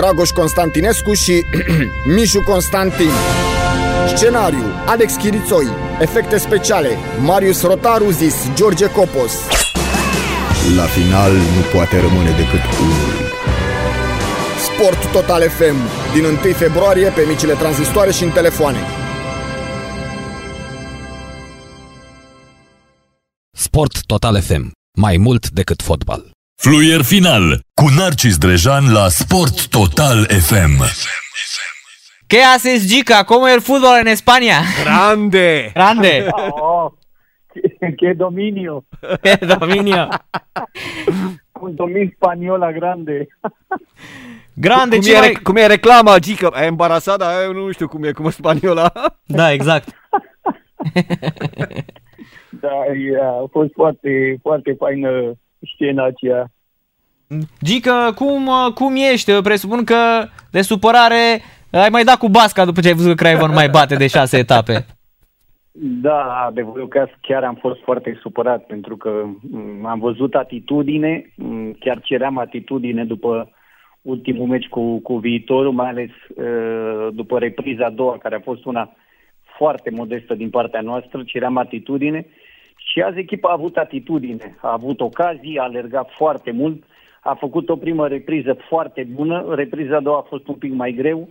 Dragoș Constantinescu și Mișu Constantin. Scenariu, Alex Chirițoi. Efecte speciale, Marius Rotaru zis George Copos. La final nu poate rămâne decât unul. Sport Total FM, din 1 februarie pe micile tranzistoare și în telefoane. Sport Total FM. Mai mult decât fotbal. Fluier final cu Narcis Drejan la Sport Total FM. ¿Qué haces, Gica? ¿Cómo es el fútbol en España? Grande! Grande. Oh, qué, qué dominio. Qué dominio. Un dominio spaniolă grande. Grande, cum, ce e, mai... re- cum e reclama, Gică? E embarasada? Eu nu știu cum e, cum e spaniola. Da, exact. Da, e, a fost foarte, foarte faină scena aceea. Gica, cum, uh, cum ești? Presupun că de supărare ai mai dat cu basca după ce ai văzut că Craiova nu mai bate de șase etape. Da, adevărul că chiar am fost foarte supărat pentru că m, am văzut atitudine, m, chiar ceream atitudine după ultimul meci cu, cu viitorul, mai ales uh, după repriza a doua, care a fost una foarte modestă din partea noastră, ceream atitudine și azi echipa a avut atitudine, a avut ocazii, a alergat foarte mult, a făcut o primă repriză foarte bună, repriza a doua a fost un pic mai greu,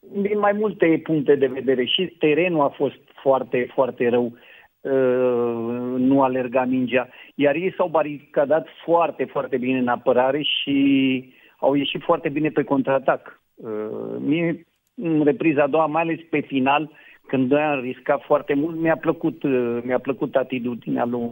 din mai multe puncte de vedere și terenul a fost foarte, foarte rău, uh, nu alerga mingea, iar ei s-au baricadat foarte, foarte bine în apărare și au ieșit foarte bine pe contraatac. Uh, Mie, în repriza a doua, mai ales pe final, când noi am riscat foarte mult, mi-a plăcut, uh, mi-a plăcut atitudinea lui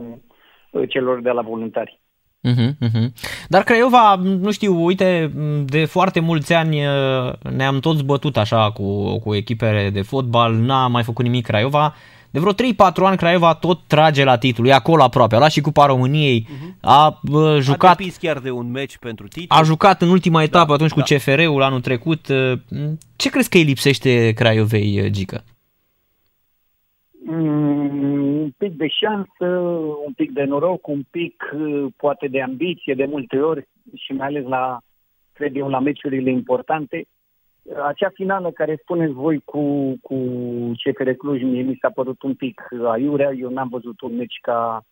uh, celor de la voluntari. Uh-huh, uh-huh. Dar Craiova, nu știu, uite, de foarte mulți ani uh, ne-am toți bătut așa cu, cu echipele de fotbal, n-a mai făcut nimic Craiova. De vreo 3-4 ani Craiova tot trage la titlu, e acolo aproape, a luat și Cupa României, a uh, A jucat, depins chiar de un meci pentru titlu. a jucat în ultima etapă Da, atunci cu da. CFR-ul anul trecut. Uh, Ce crezi că îi lipsește Craiovei, uh, Gică? Mm, un pic de șansă, un pic de noroc, un pic uh, poate de ambiție de multe ori și mai ales la, cred eu, la meciurile importante. Uh, Acea finală care spuneți voi cu, cu CFR Cluj, mie mi s-a părut un pic uh, aiurea. Eu n-am văzut un meci ca,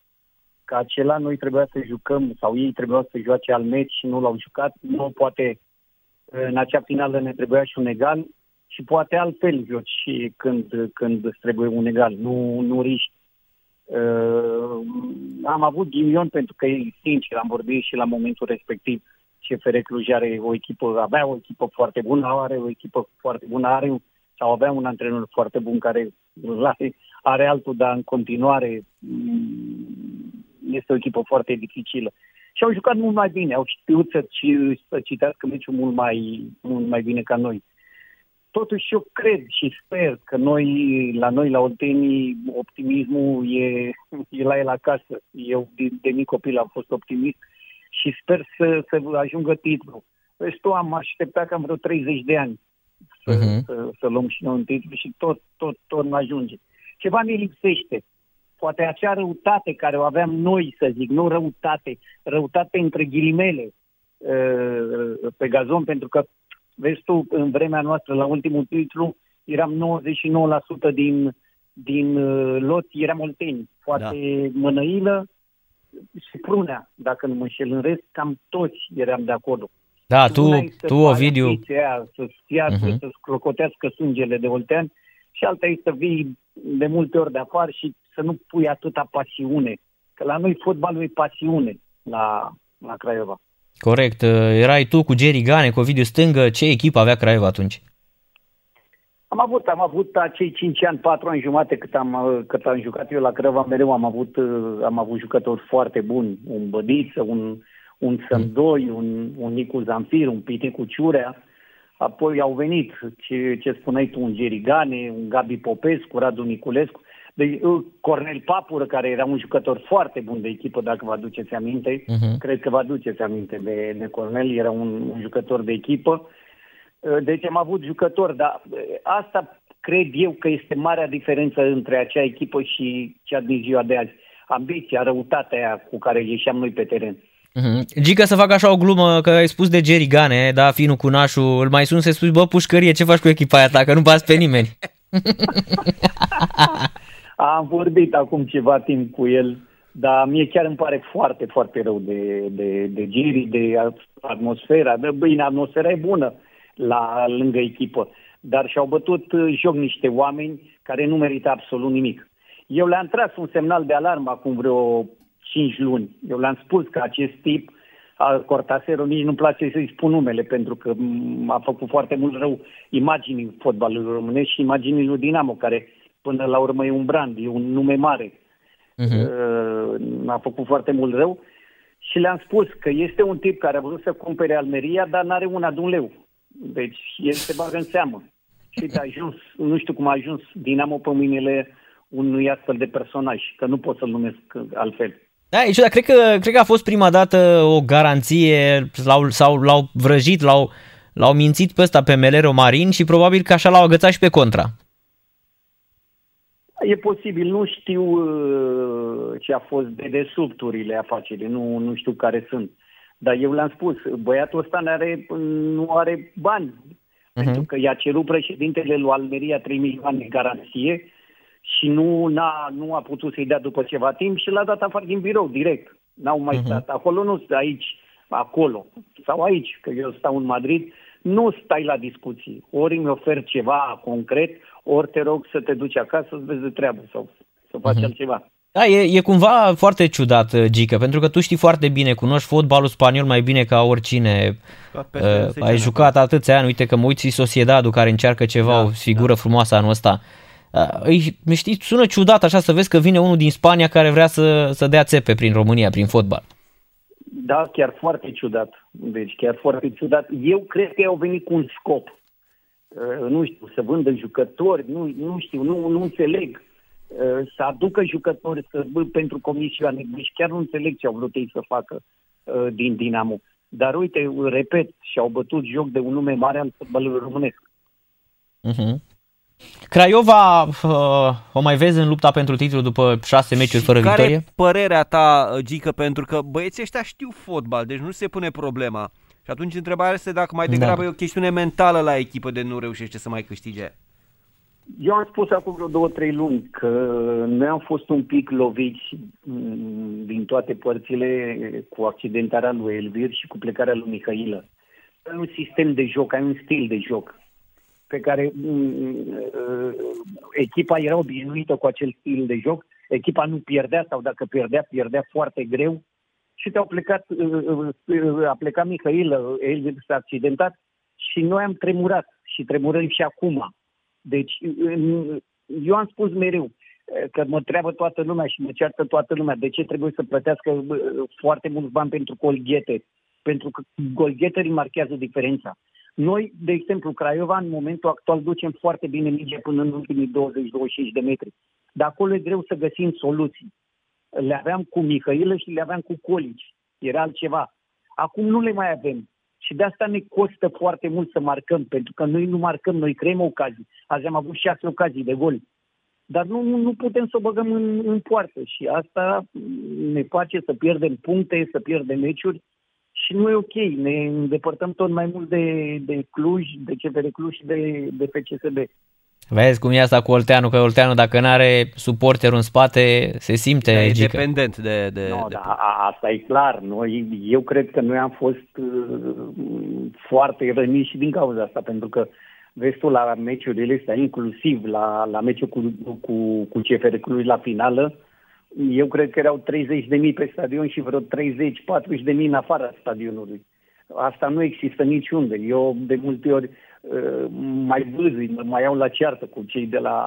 ca acela. Noi trebuia să jucăm, sau ei trebuia să joace al meci și nu l-au jucat. Nu poate uh, în acea finală ne trebuia și un egal și poate altfel joci și când, când îți trebuie un egal, nu, nu riști. Uh, am avut ghinion pentru că, sincer, am vorbit și la momentul respectiv CFR Cluj are o echipă, avea o echipă foarte bună, are o echipă foarte bună, are un- sau avea un antrenor foarte bun care are, are altul, dar în continuare mm, este o echipă foarte dificilă. Și au jucat mult mai bine, au știut să, ci- să citească meciul mult mai, mult mai bine ca noi. Totuși eu cred și sper că noi, la noi, la Oltenii, optimismul e, e la el acasă. Eu de, de mic copil am fost optimist și sper să, să ajungă titlul. Restul am așteptat cam vreo 30 de ani să, Mhm. uh-huh. să, să luăm și noi un titlu și tot, tot, tot nu ajunge. Ceva ne lipsește. Poate acea răutate care o aveam noi, să zic, nu răutate, răutate între ghilimele uh, pe gazon, pentru că, vezi tu, în vremea noastră, la ultimul titlu, eram 99% din, din uh, lot, eram olteni. Poate da. Mănăilă și Prunea, dacă nu mă înșel. În rest, cam toți eram de acolo. Da, tu, Una este tu să ai Ovidiu, ambiția Aia, să-ți iasă, Mhm. uh-huh. să-ți clocotească sângele de oltean și alta e să vii de multe ori de afară și să nu pui atâta pasiune. Că la noi fotbalul e pasiune la, la Craiova. Corect, uh, erai tu cu Jerry Gane, cu Ovidiu Stângă, ce echipă avea Craiova atunci? Am avut, am avut acei 5 ani, 4 ani jumate cât am, uh, cât am jucat eu la Craiova, mereu am avut, uh, am avut jucători foarte buni, un Bădiță, un, un Sândoi, un, un Nicu Zamfir, un Piticu Ciurea. apoi au venit, ce, ce spuneai tu, un Gerigane, un Gabi Popescu, Radu Niculescu, deci, uh, Cornel Papură, care era un jucător foarte bun de echipă, dacă vă aduceți aminte, uh-huh. cred că vă aduceți aminte de, de Cornel, era un, un jucător de echipă. Uh, deci am avut jucători, dar uh, asta cred eu că este marea diferență între acea echipă și cea din ziua de azi. Ambiția, răutatea aia cu care ieșeam noi pe teren. Mm-hmm. Gica să fac așa o glumă că ai spus de Jerry Gane, da, finul cu nașul, îl mai sun să spui, bă, pușcărie, ce faci cu echipa aia ta, că nu bați pe nimeni. Am vorbit acum ceva timp cu el, dar mie chiar îmi pare foarte, foarte rău de, de, de Giri, de atmosfera. De, bine, atmosfera e bună la lângă echipă, dar și-au bătut joc niște oameni care nu merită absolut nimic. Eu le-am tras un semnal de alarmă acum vreo 5 luni. Eu le-am spus că acest tip, Cortasero, nici nu-mi place să-i spun numele, pentru că a făcut foarte mult rău imaginii fotbalului românesc și imaginii lui Dinamo, care până la urmă e un brand, e un nume mare. Uh-huh. A făcut foarte mult rău și le-am spus că este un tip care a vrut să cumpere Almeria, dar n-are una de un leu. Deci el se bagă în seamă. Și a ajuns, nu știu cum a ajuns Dinamo pe mâinile unui astfel de personaj, că nu pot să-l numesc altfel. Da, e ciudat. Cred că, cred că a fost prima dată o garanție, l-au, sau l-au vrăjit, l-au, l-au mințit pe ăsta pe Melero Marin și probabil că așa l-au agățat și pe contra. E posibil, nu știu uh, ce a fost de desubturile afacerii, nu, nu știu care sunt. Dar eu le-am spus, băiatul ăsta nu are, nu are bani. Uh-huh. Pentru că i-a cerut președintele lui Almeria 3 milioane de garanție și nu, n-a, nu a putut să-i dea după ceva timp și l-a dat afară din birou, direct. N-au mai uh-huh. stat. Acolo nu stă aici, acolo, sau aici, că eu stau în Madrid, nu stai la discuții. Ori îmi ofer ceva concret, ori te rog să te duci acasă să vezi de treabă sau să faci uh-huh. altceva. Da, e, e cumva foarte ciudat, uh, Gică, pentru că tu știi foarte bine, cunoști fotbalul spaniol mai bine ca oricine. Uh, ai jucat atâția ani, uite că mă uiți Sociedadul care încearcă ceva, da, o figură da. frumoasă anul ăsta. Uh, știi, sună ciudat așa să vezi că vine unul din Spania care vrea să, să dea țepe prin România, prin fotbal. Da, chiar foarte ciudat. Deci chiar foarte ciudat. Eu cred că au venit cu un scop. Uh, nu știu, să vândă jucători, nu, nu știu, nu, nu înțeleg. Uh, să aducă jucători să, pentru comisioane. Deci chiar nu înțeleg ce au vrut ei să facă uh, din Dinamo. Dar uite, repet, și-au bătut joc de un nume mare al fotbalului românesc. Uh-huh. Craiova uh, o mai vezi în lupta pentru titlu după șase meciuri fără care victorie? care părerea ta, Gică, pentru că băieții ăștia știu fotbal, deci nu se pune problema. Și atunci întrebarea este dacă mai degrabă da. e o chestiune mentală la echipă de nu reușește să mai câștige. Eu am spus acum vreo două, trei luni că noi am fost un pic loviți mm, din toate părțile cu accidentarea lui Elvir și cu plecarea lui Mihailă. Ai un sistem de joc, ai un stil de joc pe care uh, echipa era obișnuită cu acel stil de joc, echipa nu pierdea sau dacă pierdea, pierdea foarte greu și te-au plecat, uh, uh, a plecat Mihail, el s-a accidentat și noi am tremurat și tremurăm și acum. Deci eu am spus mereu că mă treabă toată lumea și mă ceartă toată lumea. De ce trebuie să plătească foarte mulți bani pentru colghete? Pentru că golgheterii marchează diferența. Noi, de exemplu, Craiova, în momentul actual, ducem foarte bine mingea până în ultimii 20-25 de metri. Dar acolo e greu să găsim soluții. Le aveam cu Mihailă și le aveam cu Colici. Era altceva. Acum nu le mai avem. Și de asta ne costă foarte mult să marcăm, pentru că noi nu marcăm, noi creăm ocazii. Azi am avut șase ocazii de gol. Dar nu, nu putem să o băgăm în, în poartă și asta ne face să pierdem puncte, să pierdem meciuri și nu e ok. Ne îndepărtăm tot mai mult de, de Cluj, de CFR Cluj și de, de FCSB. Vezi cum e asta cu Olteanu, că Olteanu dacă nu are suporterul în spate, se simte e gică. dependent de... de, no, de... Da, a, asta e clar. Noi, eu cred că noi am fost uh, foarte răniți și din cauza asta, pentru că vezi tu la meciurile astea, inclusiv la, la meciul cu, cu, cu CFR Cluj la finală, eu cred că erau 30 de mii pe stadion și vreo 30-40 de mii în afara stadionului. Asta nu există niciunde. Eu de multe ori uh, mai vâzui, mai iau la ceartă cu cei de la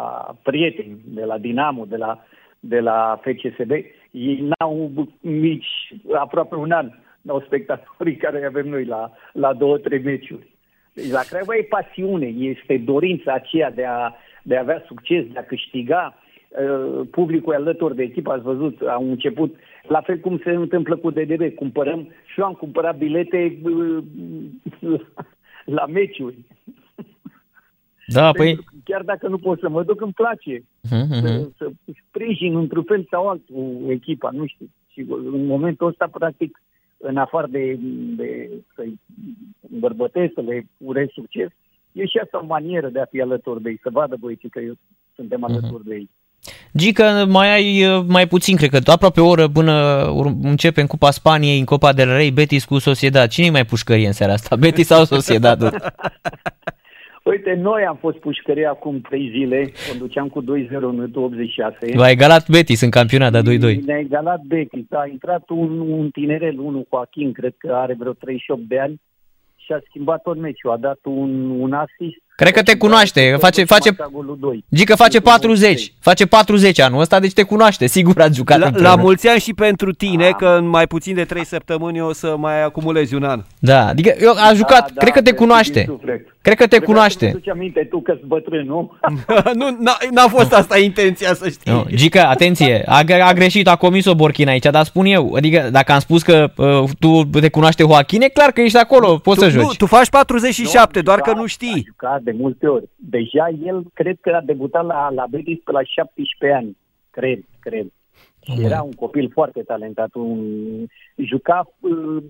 prieteni, de la Dinamo, de la, de la FCSB. Ei n-au mici, aproape un an, n-au spectatorii care avem noi la, la două, trei meciuri. Deci la Craiova e pasiune, este dorința aceea de a, de a avea succes, de a câștiga. Uh, publicul alături de echipă, ați văzut, au început, la fel cum se întâmplă cu DDB, cumpărăm, și eu am cumpărat bilete uh, la meciuri. Da, păi... Chiar dacă nu pot să mă duc, îmi place uh-huh. să, să sprijin într-un fel sau altul echipa, nu știu. Și în momentul ăsta, practic, în afară de, de să-i îmbărbătesc, să le urez succes, e și asta o manieră de a fi alături de ei, să vadă băieții că eu suntem mhm. alături uh-huh. de ei. Gică, mai ai mai puțin, cred că aproape o oră până începem Cupa Spaniei în Copa del Rey, Betis cu Sociedad. Cine mai pușcărie în seara asta, Betis sau Sociedad? Uite, noi am fost pușcărie acum trei zile, conduceam cu 2-0 în 86. V-a egalat Betis în campionat, da 2-2. Ne-a egalat Betis, a intrat un, un tinerel, unul cu Achim, cred că are vreo 38 de ani, și a schimbat tot meciul, a dat un, un assist Cred că te cunoaște, face, face, Gică face 40, face 40 anul ăsta, deci te cunoaște, sigur a jucat La, la mulți ani și pentru tine, că în mai puțin de 3 săptămâni o să mai acumulezi un an. Da, adică eu a jucat, da, cred că te cunoaște. Cred că te cunoaște. Să aminte tu că bătrân, nu? nu, n-a, n-a fost asta intenția, să știi. Nu, Gică, atenție, a, a greșit, a comis-o Borchina aici, dar spun eu, adică dacă am spus că uh, tu te cunoaște Joaquin, e clar că ești acolo, poți tu, să joci. Nu, tu faci 47, nu, doar că nu știi. A jucat de multe ori. Deja el cred că a debutat la, la Betis pe la 17 ani. Cred, cred. Și era un copil foarte talentat, un, juca uh,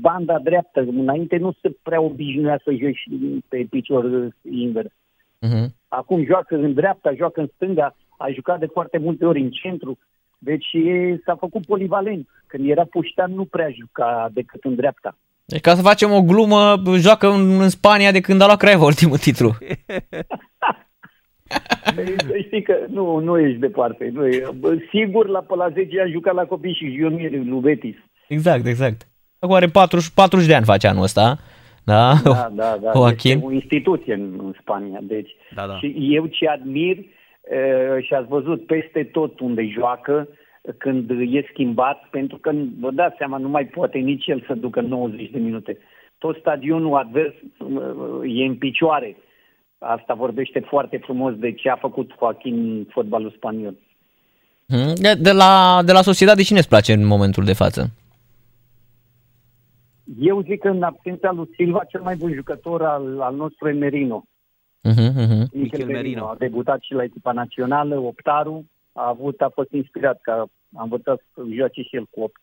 banda dreaptă, înainte nu se prea obișnuia să joci pe picior invers. Uh-huh. Acum joacă în dreapta, joacă în stânga, a jucat de foarte multe ori în centru, deci e, s-a făcut polivalent. Când era puștean nu prea juca decât în dreapta. Deci ca să facem o glumă, joacă în, în Spania de când a luat Craiova ultimul titlu. Păi, știi că nu, nu ești departe. Nu e. Sigur, la, pe la 10 ani jucat la copii și juniori lui Betis. Exact, exact. Acum are 40, 40 de ani face anul ăsta. Da, da, da. da. Joachim. Este o instituție în, în Spania. Deci, da, da. Și eu ce admir, uh, și ați văzut peste tot unde joacă, când e schimbat, pentru că, vă dați seama, nu mai poate nici el să ducă 90 de minute. Tot stadionul advers uh, e în picioare. Asta vorbește foarte frumos de ce a făcut Joaquin fotbalul spaniol. Hmm? De, de, la, de la Sociedade cine îți place în momentul de față? Eu zic că în absența lui Silva, cel mai bun jucător al, al nostru e Merino. Uh-huh, uh-huh. Michel Merino. A debutat și la echipa națională, optarul, a avut, a fost inspirat, că a învățat să joace și el cu opt.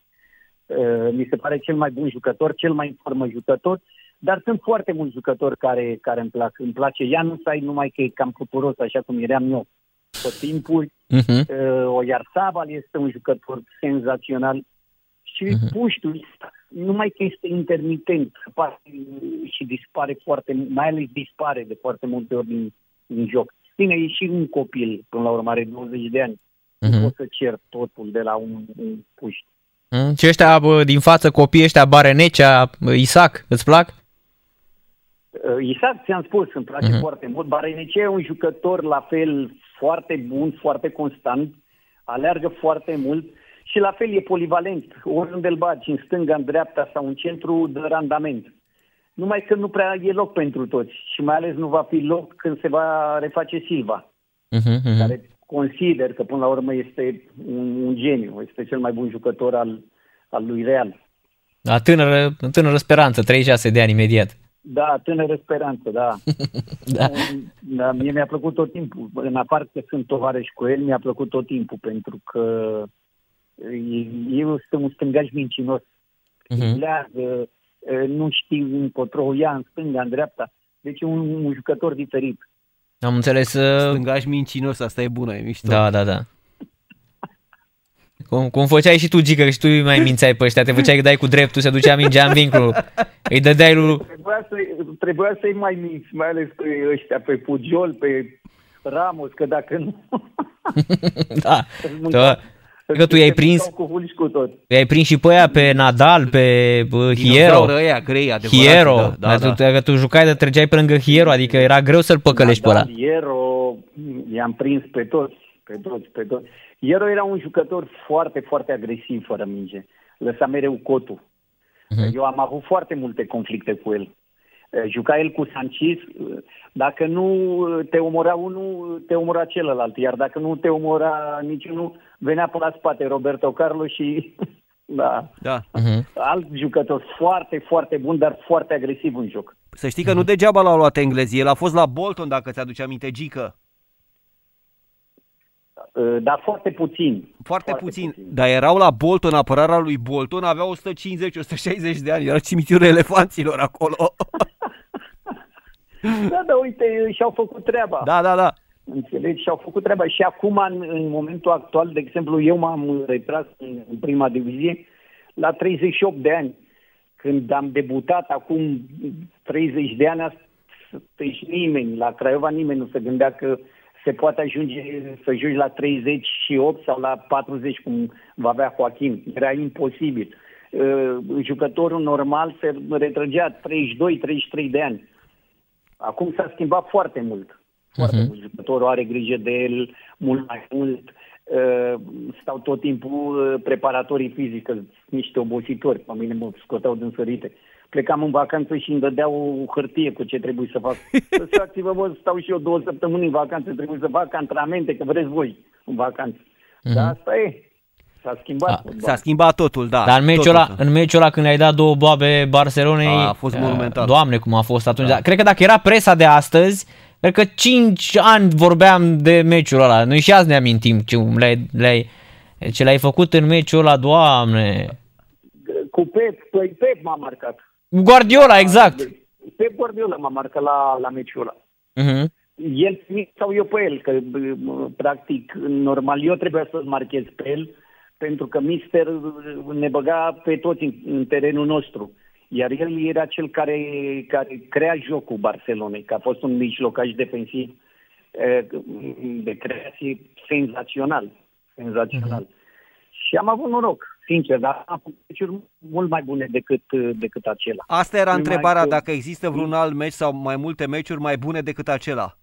Uh, mi se pare cel mai bun jucător, cel mai în formă jucător, dar sunt foarte mulți jucători care, care îmi plac. Îmi place Ianu Sai, numai că e cam puturos, așa cum eram eu tot timpul. Uh-huh. O iar Sabal este un jucător senzațional. Și uh-huh. puștul, numai că este intermitent și dispare foarte, mai ales dispare de foarte multe ori din, din joc. Bine, e și un copil, până la urmă are 20 de ani. Uh-huh. Nu pot să cer totul de la un, un puști. Mm? Și ăștia din față, copiii ăștia, Barenecea, Isaac, îți plac? Uh, Isaac, ți-am spus, îmi place uh-huh. foarte mult. Barenecea e un jucător la fel foarte bun, foarte constant, aleargă foarte mult și la fel e polivalent. Oriunde îl bagi, în stânga, în dreapta sau în centru, de randament. Numai că nu prea e loc pentru toți și mai ales nu va fi loc când se va reface Silva, uh-huh, uh-huh. care consider că până la urmă este un, un geniu, este cel mai bun jucător al, al lui Real. La tânără, tânără speranță, 36 de ani imediat. Da, tânără speranță, da. da. da. Mie mi-a plăcut tot timpul, în afară că sunt tovarăși cu el, mi-a plăcut tot timpul, pentru că eu sunt un stângaș mincinos. Uh-huh. Leagă, nu știu încotro ia în stânga, în dreapta. Deci e un, un jucător diferit. Am înțeles. Uh... Stângaș mincinos, asta e bună, e mișto. Da, da, da. Cum, cum făceai și tu, Gică, și tu mai mințeai pe ăștia, te făceai că dai cu dreptul, se ducea mingea în vincul, îi dădeai lui... Trebuia, să, trebuia să-i mai minți, mai ales pe ăștia, pe Pujol, pe Ramos, că dacă nu... da, da. Că tu i-ai prins, cu cu tot. i-ai prins și pe aia, pe Nadal, pe uh, Hiero. Ăia, grei, Hiero, da, da, da. Tu, tu jucai de trăgeai pe lângă Hiero, adică era greu să-l păcălești Nadal, pe ăla. Hiero, i-am prins pe toți, pe toți, pe toți. Hiero era un jucător foarte, foarte agresiv fără minge. Lăsa mereu cotul. Uh-huh. Eu am avut foarte multe conflicte cu el. Juca el cu Sancis, dacă nu te omora unul, te omora celălalt, iar dacă nu te omora niciunul, venea pe la spate Roberto Carlos și da. da. Uh-huh. Alt jucător foarte, foarte bun, dar foarte agresiv în joc. Să știi că uh-huh. nu degeaba l-au luat englezii. El a fost la Bolton, dacă ți-aduce aminte, Gică. Uh, dar foarte puțin. Foarte, foarte puțin. puțin. Dar erau la Bolton, apărarea lui Bolton, avea 150-160 de ani. Era cimitirul elefanților acolo. da, da, uite, și-au făcut treaba. Da, da, da. Înțelegi? Și-au făcut treaba. Și acum, în, în momentul actual, de exemplu, eu m-am retras în, în prima divizie la 38 de ani. Când am debutat acum 30 de ani, deci nimeni, la Craiova nimeni nu se gândea că se poate ajunge să ajungi la 38 sau la 40, cum va avea Joachim. Era imposibil. Uh, jucătorul normal se retrăgea 32-33 de ani. Acum s-a schimbat foarte mult. Foarte uh-huh. mult. Jucătorul are grijă de el mult mai mult. Uh, stau tot timpul uh, preparatorii fizici, că niște obositori. Pe mine mă scoteau din sărite. Plecam în vacanță și îmi dădeau o hârtie cu ce trebuie să fac. Lăsați-vă, vă, stau și eu două săptămâni în vacanță, trebuie să fac antrenamente, că vreți voi în vacanță. Uh-huh. Dar asta e. S-a schimbat. A, s-a schimbat totul, da. Dar în meciul, ăla, în meciul ăla când ai dat două boabe Barcelonei, a, a fost monumental. Doamne, cum a fost atunci. Da. Cred că dacă era presa de astăzi, cred că 5 ani vorbeam de meciul ăla. Noi și azi ne amintim ce le-ai, le-ai, ce le-ai făcut în meciul ăla, Doamne. Cu Pep, păi Pep m-a marcat. Guardiola, exact. Pep Guardiola m-a marcat la, la meciul ăla. Uh-huh. El sau eu pe el, că practic normal eu trebuia să-l marchez pe el, pentru că Mister ne băga pe toți în, în terenul nostru. Iar el era cel care, care crea jocul Barcelonei, că a fost un mijlocaș defensiv de creație senzațional. senzațional. Uh-huh. Și am avut noroc, sincer, dar am făcut meciuri mult mai bune decât, decât acela. Asta era întrebarea, mai... dacă există vreun alt meci sau mai multe meciuri mai bune decât acela.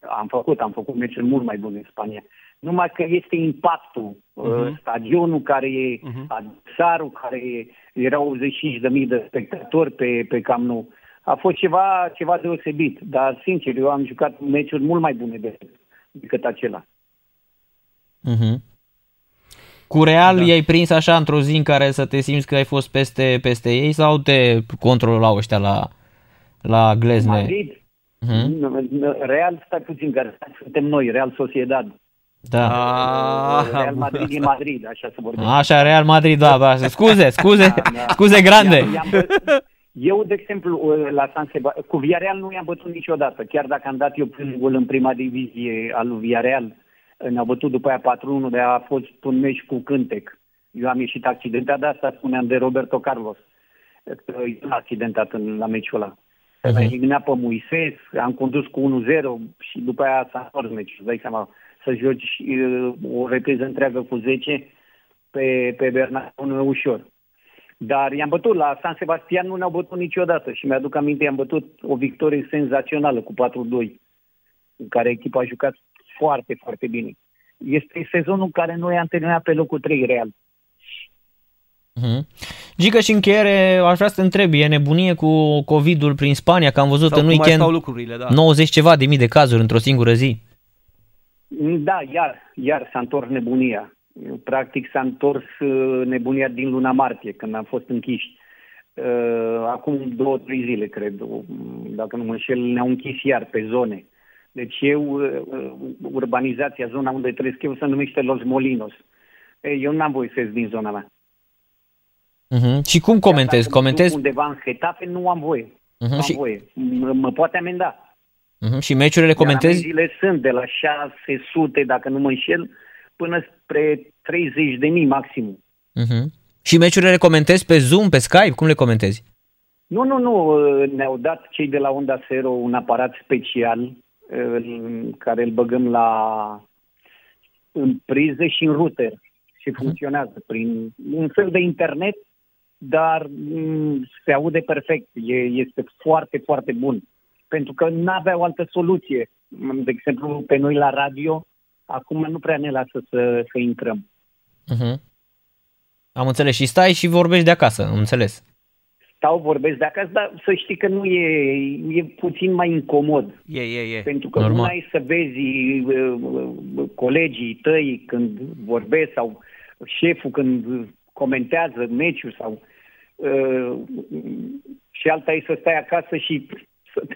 Am făcut, am făcut meciuri mult mai bune în Spania numai că este impactul, uh-huh. stadionul care e, uh-huh. adversarul care e, era 85.000 de spectatori pe, pe Cam Nou. A fost ceva, ceva deosebit, dar sincer, eu am jucat meciuri mult mai bune decât, decât acela. Uh-huh. Cu Real da. i-ai prins așa într-o zi în care să te simți că ai fost peste, peste ei sau te controlau ăștia la, la glezne? Madrid? Uh-huh. Real, stai puțin, că suntem noi, Real Sociedad. Da. Ah, Real Madrid e Madrid, așa să vorbim. Așa, Real Madrid, da, da. Scuze, scuze, da, da. scuze grande. I-am, i-am eu, de exemplu, la San Sebastian, cu Villarreal nu i-am bătut niciodată, chiar dacă am dat eu primul gol în prima divizie al lui Villarreal, ne-au bătut după aia 4-1, de a fost un meci cu cântec. Eu am ieșit accidentat, de asta spuneam de Roberto Carlos. Eu am accidentat în, la meciul ăla. Uh-huh. Mhm. Eliminat pe Moises, am condus cu 1-0 și după aia s-a întors meciul, dai seama să joci uh, o repriză întreagă cu 10 pe, pe Bernabeu nu e ușor. Dar i-am bătut la San Sebastian, nu ne-au bătut niciodată și mi-aduc aminte, i-am bătut o victorie senzațională cu 4-2, în care echipa a jucat foarte, foarte bine. Este sezonul în care noi am terminat pe locul 3 real. Uh-huh. Gică și încheiere, aș vrea să te întreb, e nebunie cu COVID-ul prin Spania, că am văzut Sau în weekend lucrurile, da. 90 ceva de mii de cazuri într-o singură zi. Da, iar, iar s-a întors nebunia. Practic s-a întors uh, nebunia din luna martie, când am fost închiși. Uh, acum două, trei zile, cred, dacă nu mă înșel, ne-au închis iar pe zone. Deci eu, uh, urbanizația, zona unde trăiesc eu, se numește Los Molinos. Eu n-am voie să ies din zona mea. Uh-huh. Și cum comentezi? Comentezi? Undeva în Hetafe nu am voie. Uh-huh. Nu am și... voie. M- mă poate amenda. Uh-huh. Și meciurile comentezi? Iar sunt de la 600, dacă nu mă înșel, până spre 30 de mii maxim. Uh-huh. Și meciurile le comentezi pe Zoom, pe Skype? Cum le comentezi? Nu, nu, nu. Ne-au dat cei de la Onda Zero un aparat special care îl băgăm la în priză și în router și funcționează prin un fel de internet, dar mm, se aude perfect. E, este foarte, foarte bun pentru că nu avea o altă soluție. De exemplu, pe noi la radio, acum nu prea ne lasă să, să intrăm. Uh-huh. Am înțeles. Și stai și vorbești de acasă, am înțeles. stau, vorbesc de acasă, dar să știi că nu e, e puțin mai incomod. E, e, e. Pentru că Normal. nu ai să vezi uh, uh, colegii tăi când vorbesc sau șeful când comentează meciul sau uh, și alta e să stai acasă și să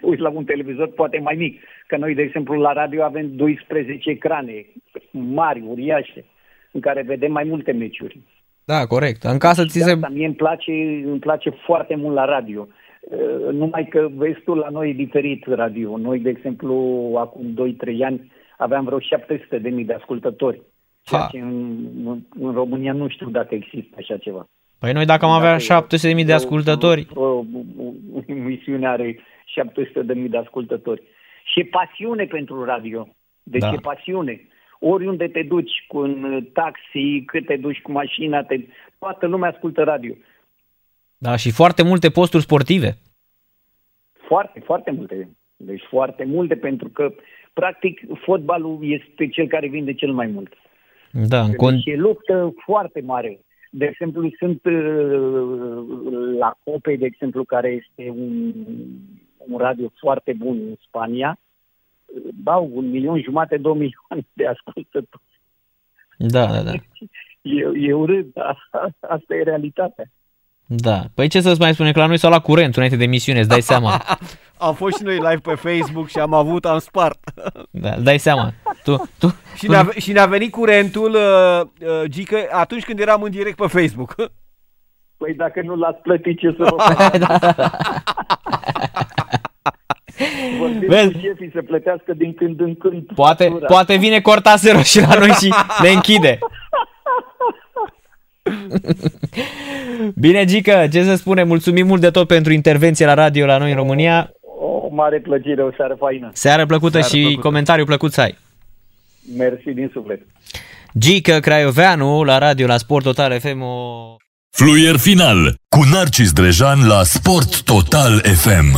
te uiți la un televizor poate mai mic. Că noi, de exemplu, la radio avem 12 ecrane mari, uriașe, în care vedem mai multe meciuri. Da, corect. În casă ți De se... asta mie îmi place, îmi place foarte mult la radio. Uh, Numai că, vezi tu, la noi e diferit radio. Noi, de exemplu, acum 2-3 ani aveam vreo 700 de mii de ascultători. Ceea Ha. ce în, în, în România nu știu dacă există așa ceva. Păi noi dacă am avea Dacă 700.000 de o- ascultători, O, o, o emisiune are 700 de mii de ascultători. Și e pasiune pentru radio. Deci Da. e pasiune. Oriunde te duci cu un taxi, cât te duci cu mașina, te... toată lumea ascultă radio. da, și foarte multe posturi sportive. Foarte, foarte multe. Deci foarte multe, pentru că, practic, fotbalul este cel care vinde cel mai mult. Da, în con... Deci e luptă foarte mare. De exemplu, sunt uh, la Cope, de exemplu, care este un, un radio foarte bun în Spania, uh, dau un milion jumate, două milioane de ascultători. Da, da, da. E, e urât, dar asta e realitatea. Da. Păi ce să-ți mai spune, că la noi s-au luat curent înainte de emisiune, îți dai seama. Am fost și noi live pe Facebook și am avut, am spart. Da, îți dai seama. Tu, tu, Și ne-a, și ne-a venit curentul, uh, uh, Gică, atunci când eram în direct pe Facebook. Păi dacă nu l-ați plătit, ce să vă fac? Vorbim Vezi? cu șefii să plătească din când în când. poate, factura. poate vine Cortasero și la noi și ne închide. Bine, Gică, ce să spune? Mulțumim mult de tot pentru intervenție la radio la noi în România. O mare plăcere, o seară faină. Seară plăcută Seară și plăcută. comentariu plăcut să ai. Mersi din suflet. Gică Craioveanu la radio la Sport Total FM o... Fluier final cu Narcis Drejan la Sport Total FM.